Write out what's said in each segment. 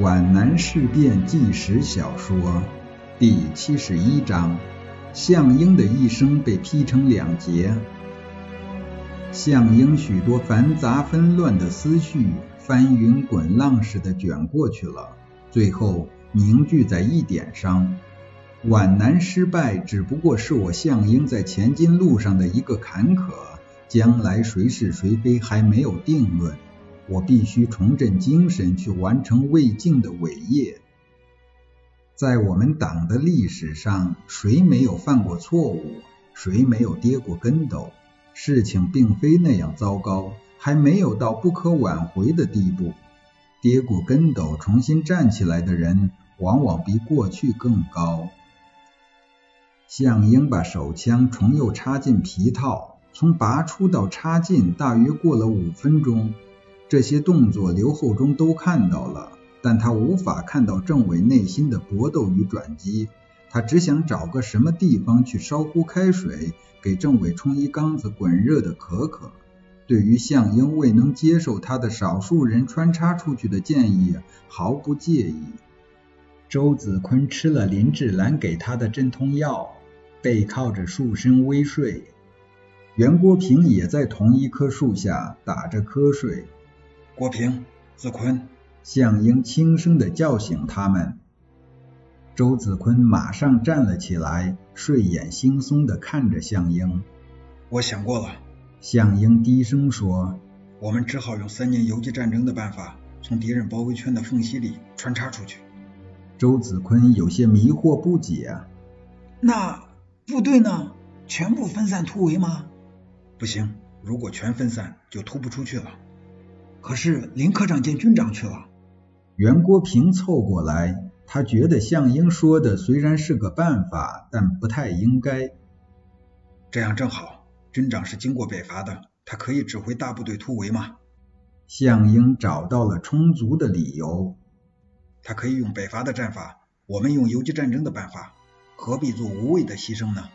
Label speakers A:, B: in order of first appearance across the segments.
A: 皖南事变纪实小说第七十一章：项英的一生被劈成两截。项英许多繁杂纷乱的思绪，翻云滚浪似的卷过去了，最后凝聚在一点上。皖南失败只不过是我项英在前进路上的一个坎坷，将来谁是谁非还没有定论。我必须重振精神，去完成未竟的伟业。在我们党的历史上，谁没有犯过错误？谁没有跌过跟斗？事情并非那样糟糕，还没有到不可挽回的地步。跌过跟斗，重新站起来的人，往往比过去更高。项英把手枪重又插进皮套，从拔出到插进，大约过了五分钟。这些动作刘厚忠都看到了，但他无法看到政委内心的搏斗与转机。他只想找个什么地方去烧壶开水，给政委冲一缸子滚热的可可。对于项英未能接受他的少数人穿插出去的建议，毫不介意。周子坤吃了林志兰给他的镇痛药，背靠着树身微睡。袁国平也在同一棵树下打着瞌睡。
B: 国平、子坤，
A: 项英轻声的叫醒他们。周子坤马上站了起来，睡眼惺忪的看着项英。
B: 我想过了，
A: 项英低声说：“
B: 我们只好用三年游击战争的办法，从敌人包围圈的缝隙里穿插出去。”
A: 周子坤有些迷惑不解：“
C: 那部队呢？全部分散突围吗？”“
B: 不行，如果全分散，就突不出去了。”
C: 可是林科长见军长去了。
A: 袁国平凑过来，他觉得项英说的虽然是个办法，但不太应该。
B: 这样正好，军长是经过北伐的，他可以指挥大部队突围吗？
A: 项英找到了充足的理由。
B: 他可以用北伐的战法，我们用游击战争的办法，何必做无谓的牺牲呢？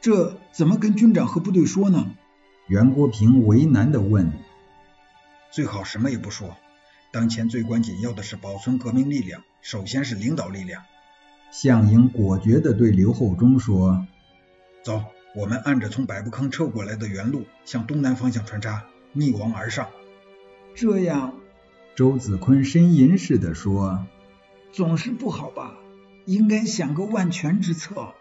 C: 这怎么跟军长和部队说呢？
A: 袁国平为难地问。
B: 最好什么也不说。当前最关紧要的是保存革命力量，首先是领导力量。
A: 项英果决地对刘厚忠说：“
B: 走，我们按着从百步坑撤过来的原路，向东南方向穿插，逆王而上。”
C: 这样，
A: 周子坤呻吟似的说：“
C: 总是不好吧？应该想个万全之策。”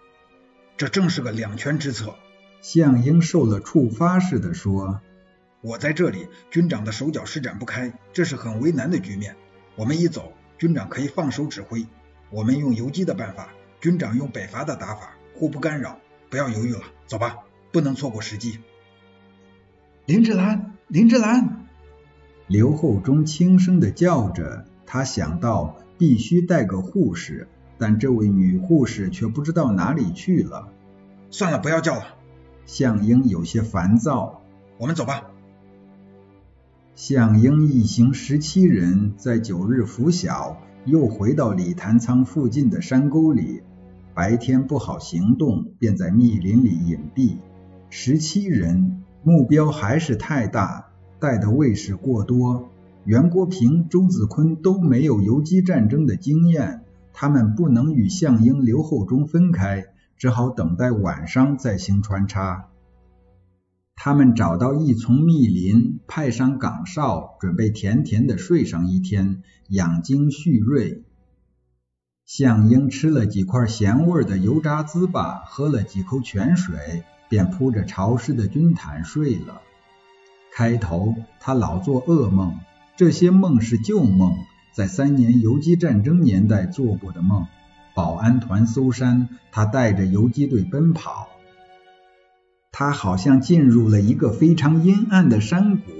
B: 这正是个两全之策。
A: 项英受了触发似的说。
B: 我在这里，军长的手脚施展不开，这是很为难的局面。我们一走，军长可以放手指挥。我们用游击的办法，军长用北伐的打法，互不干扰。不要犹豫了，走吧，不能错过时机。
C: 林志兰，林志兰！
A: 刘厚忠轻声的叫着，他想到必须带个护士，但这位女护士却不知道哪里去了。
B: 算了，不要叫了。
A: 项英有些烦躁。
B: 我们走吧。
A: 项英一行十七人在九日拂晓，又回到李潭仓附近的山沟里。白天不好行动，便在密林里隐蔽。十七人，目标还是太大，带的卫士过多。袁国平、周子坤都没有游击战争的经验，他们不能与项英、刘厚忠分开，只好等待晚上再行穿插。他们找到一丛密林，派上岗哨，准备甜甜的睡上一天，养精蓄锐。项英吃了几块咸味的油炸糍粑，喝了几口泉水，便铺着潮湿的军毯睡了。开头他老做噩梦，这些梦是旧梦，在三年游击战争年代做过的梦。保安团搜山，他带着游击队奔跑。他好像进入了一个非常阴暗的山谷，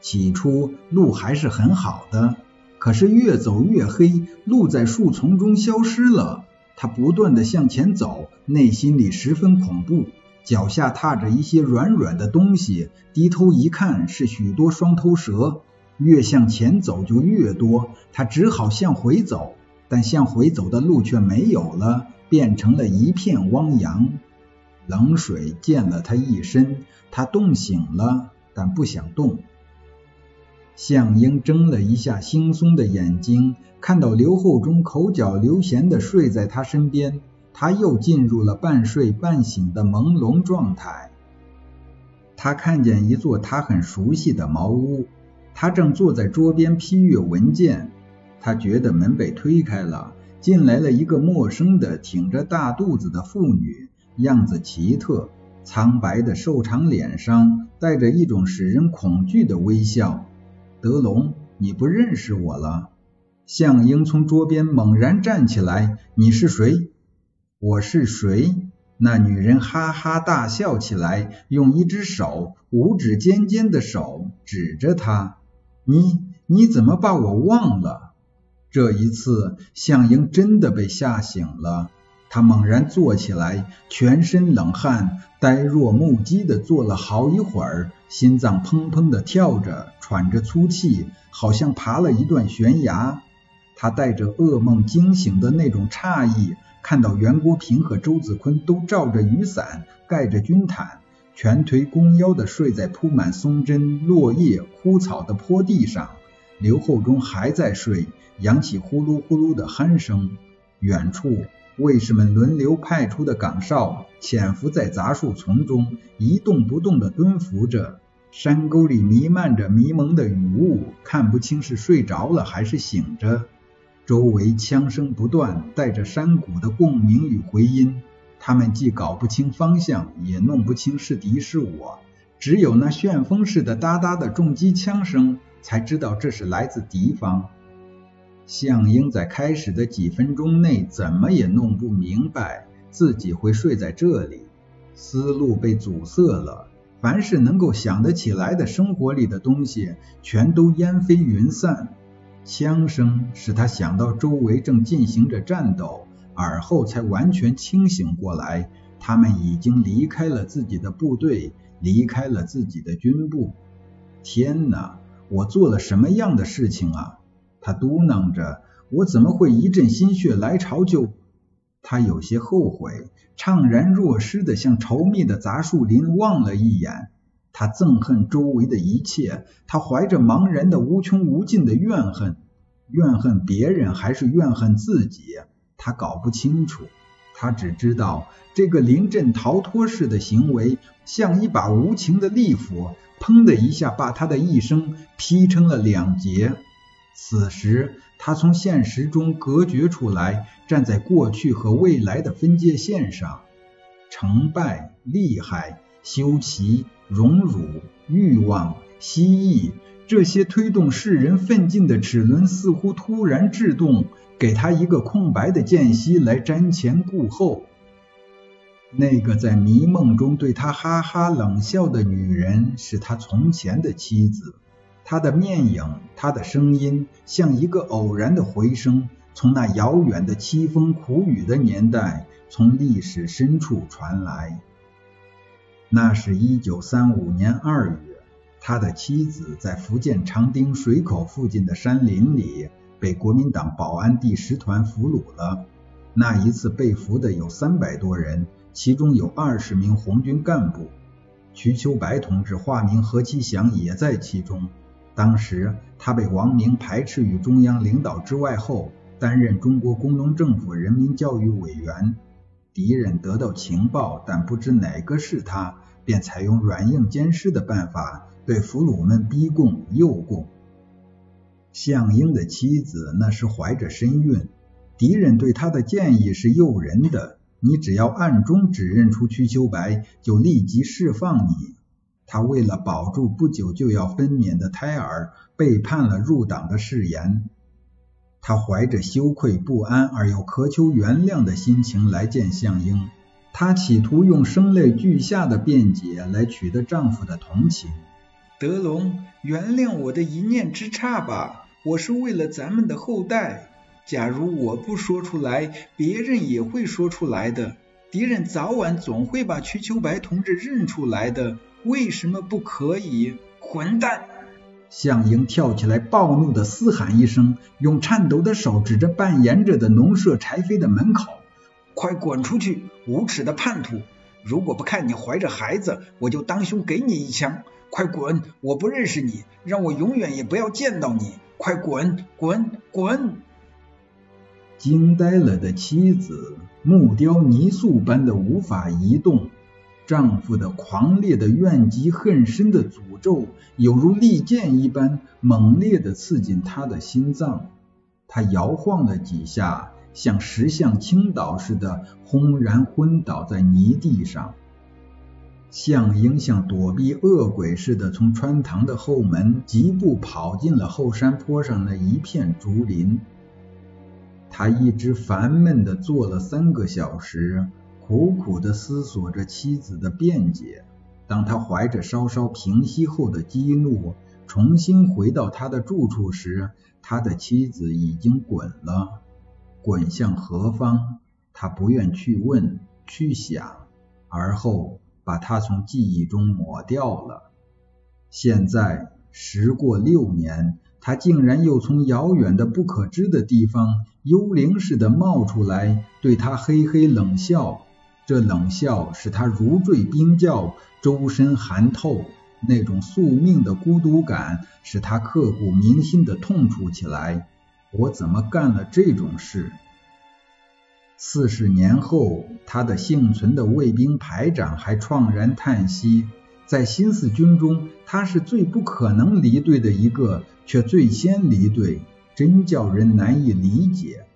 A: 起初路还是很好的，可是越走越黑，路在树丛中消失了。他不断的向前走，内心里十分恐怖，脚下踏着一些软软的东西，低头一看是许多双头蛇。越向前走就越多，他只好向回走，但向回走的路却没有了，变成了一片汪洋。冷水溅了他一身，他冻醒了，但不想动。向英睁了一下惺忪的眼睛，看到刘厚忠口角流涎的睡在他身边，他又进入了半睡半醒的朦胧状态。他看见一座他很熟悉的茅屋，他正坐在桌边批阅文件。他觉得门被推开了，进来了一个陌生的、挺着大肚子的妇女，样子奇特，苍白的瘦长脸上带着一种使人恐惧的微笑。德龙，你不认识我了？向英从桌边猛然站起来。你是谁？我是谁？那女人哈哈大笑起来，用一只手，五指尖尖的手指着他。你你怎么把我忘了？这一次，向英真的被吓醒了。他猛然坐起来，全身冷汗，呆若木鸡的坐了好一会儿，心脏砰砰的跳着，喘着粗气，好像爬了一段悬崖。他带着噩梦惊醒的那种诧异，看到袁国平和周子坤都罩着雨伞，盖着军毯，全腿弓腰的睡在铺满松针、落叶、枯草的坡地上。刘厚忠还在睡，扬起呼噜呼噜的鼾声。远处。卫士们轮流派出的岗哨潜伏在杂树丛中，一动不动地蹲伏着。山沟里弥漫着迷蒙的雨雾，看不清是睡着了还是醒着。周围枪声不断，带着山谷的共鸣与回音。他们既搞不清方向，也弄不清是敌是我。只有那旋风似的哒哒的重机枪声，才知道这是来自敌方。向英在开始的几分钟内怎么也弄不明白自己会睡在这里，思路被阻塞了，凡是能够想得起来的生活里的东西全都烟飞云散。枪声使他想到周围正进行着战斗，而后才完全清醒过来，他们已经离开了自己的部队，离开了自己的军部。天哪，我做了什么样的事情啊？他嘟囔着：“我怎么会一阵心血来潮就……”他有些后悔，怅然若失地向稠密的杂树林望了一眼。他憎恨周围的一切，他怀着茫然的无穷无尽的怨恨，怨恨别人还是怨恨自己，他搞不清楚。他只知道，这个临阵逃脱式的行为，像一把无情的利斧，砰的一下把他的一生劈成了两截。此时，他从现实中隔绝出来，站在过去和未来的分界线上。成败、利害、修齐、荣辱、欲望、蜥蜴，这些推动世人奋进的齿轮似乎突然制动，给他一个空白的间隙来瞻前顾后。那个在迷梦中对他哈哈冷笑的女人，是他从前的妻子。他的面影，他的声音，像一个偶然的回声，从那遥远的凄风苦雨的年代，从历史深处传来。那是一九三五年二月，他的妻子在福建长汀水口附近的山林里被国民党保安第十团俘虏了。那一次被俘的有三百多人，其中有二十名红军干部，瞿秋白同志化名何其祥也在其中。当时他被王明排斥于中央领导之外后，担任中国工农政府人民教育委员。敌人得到情报，但不知哪个是他，便采用软硬兼施的办法，对俘虏们逼供诱供。项英的妻子那时怀着身孕，敌人对他的建议是诱人的：你只要暗中指认出瞿秋白，就立即释放你。他为了保住不久就要分娩的胎儿，背叛了入党的誓言。他怀着羞愧不安而又渴求原谅的心情来见项英，他企图用声泪俱下的辩解来取得丈夫的同情。
C: 德龙，原谅我的一念之差吧，我是为了咱们的后代。假如我不说出来，别人也会说出来的。敌人早晚总会把瞿秋白同志认出来的。为什么不可以？混蛋！
A: 向英跳起来，暴怒的嘶喊一声，用颤抖的手指着扮演着的农舍柴扉的门口：“
C: 快滚出去，无耻的叛徒！如果不看你怀着孩子，我就当胸给你一枪！
B: 快滚！我不认识你，让我永远也不要见到你！快滚滚滚！
A: 惊呆了的妻子，木雕泥塑般的无法移动。丈夫的狂烈的怨极恨深的诅咒，犹如利剑一般猛烈地刺进她的心脏。她摇晃了几下，像石像倾倒似的，轰然昏倒在泥地上。向英像躲避恶鬼似的，从穿堂的后门疾步跑进了后山坡上那一片竹林。他一直烦闷地坐了三个小时，苦苦地思索着妻子的辩解。当他怀着稍稍平息后的激怒，重新回到他的住处时，他的妻子已经滚了。滚向何方？他不愿去问、去想，而后。把他从记忆中抹掉了。现在时过六年，他竟然又从遥远的不可知的地方幽灵似的冒出来，对他嘿嘿冷笑。这冷笑使他如坠冰窖，周身寒透。那种宿命的孤独感使他刻骨铭心的痛楚起来。我怎么干了这种事？四十年后，他的幸存的卫兵排长还怆然叹息：在新四军中，他是最不可能离队的一个，却最先离队，真叫人难以理解。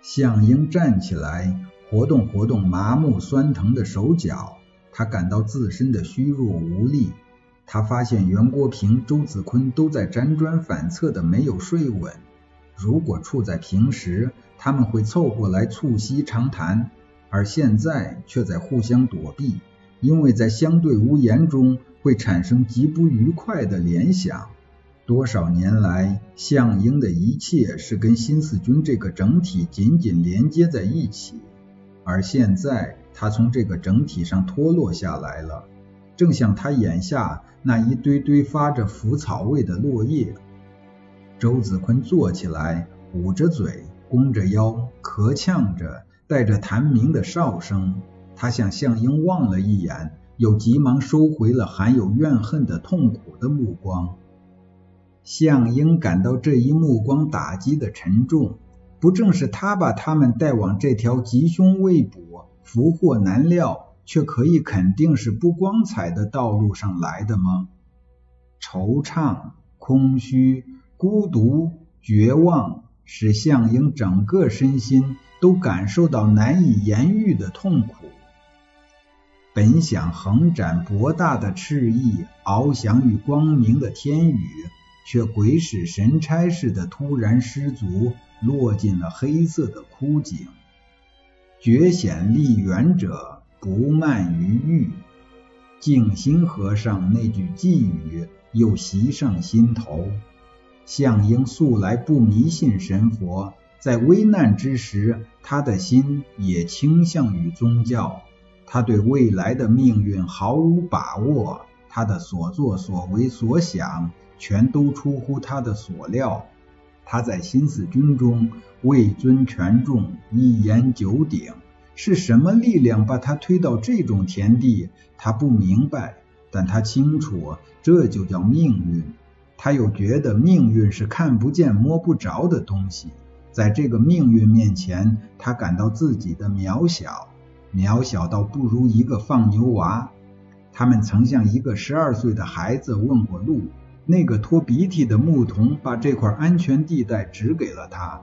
A: 项英站起来，活动活动麻木酸疼的手脚，他感到自身的虚弱无力。他发现袁国平、周子坤都在辗转反侧的没有睡稳。如果处在平时，他们会凑过来促膝长谈，而现在却在互相躲避，因为在相对无言中会产生极不愉快的联想。多少年来，项英的一切是跟新四军这个整体紧紧连接在一起，而现在他从这个整体上脱落下来了，正像他眼下那一堆堆发着腐草味的落叶。周子坤坐起来，捂着嘴，弓着腰，咳呛着，带着痰鸣的哨声。他向向英望了一眼，又急忙收回了含有怨恨的痛苦的目光。向英感到这一目光打击的沉重，不正是他把他们带往这条吉凶未卜、福祸难料，却可以肯定是不光彩的道路上来的吗？惆怅，空虚。孤独、绝望，使向英整个身心都感受到难以言喻的痛苦。本想横展博大的翅翼，翱翔于光明的天宇，却鬼使神差似的突然失足，落进了黑色的枯井。觉险立远者，不慢于欲。静心和尚那句寄语又袭上心头。向英素来不迷信神佛，在危难之时，他的心也倾向于宗教。他对未来的命运毫无把握，他的所作所为所想，全都出乎他的所料。他在新四军中位尊权重，一言九鼎，是什么力量把他推到这种田地？他不明白，但他清楚，这就叫命运。他又觉得命运是看不见摸不着的东西，在这个命运面前，他感到自己的渺小，渺小到不如一个放牛娃。他们曾向一个十二岁的孩子问过路，那个拖鼻涕的牧童把这块安全地带指给了他。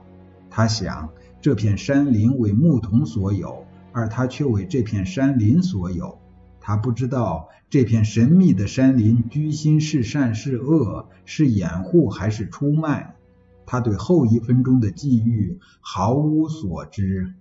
A: 他想，这片山林为牧童所有，而他却为这片山林所有。他不知道这片神秘的山林居心是善是恶，是掩护还是出卖。他对后一分钟的际遇毫无所知。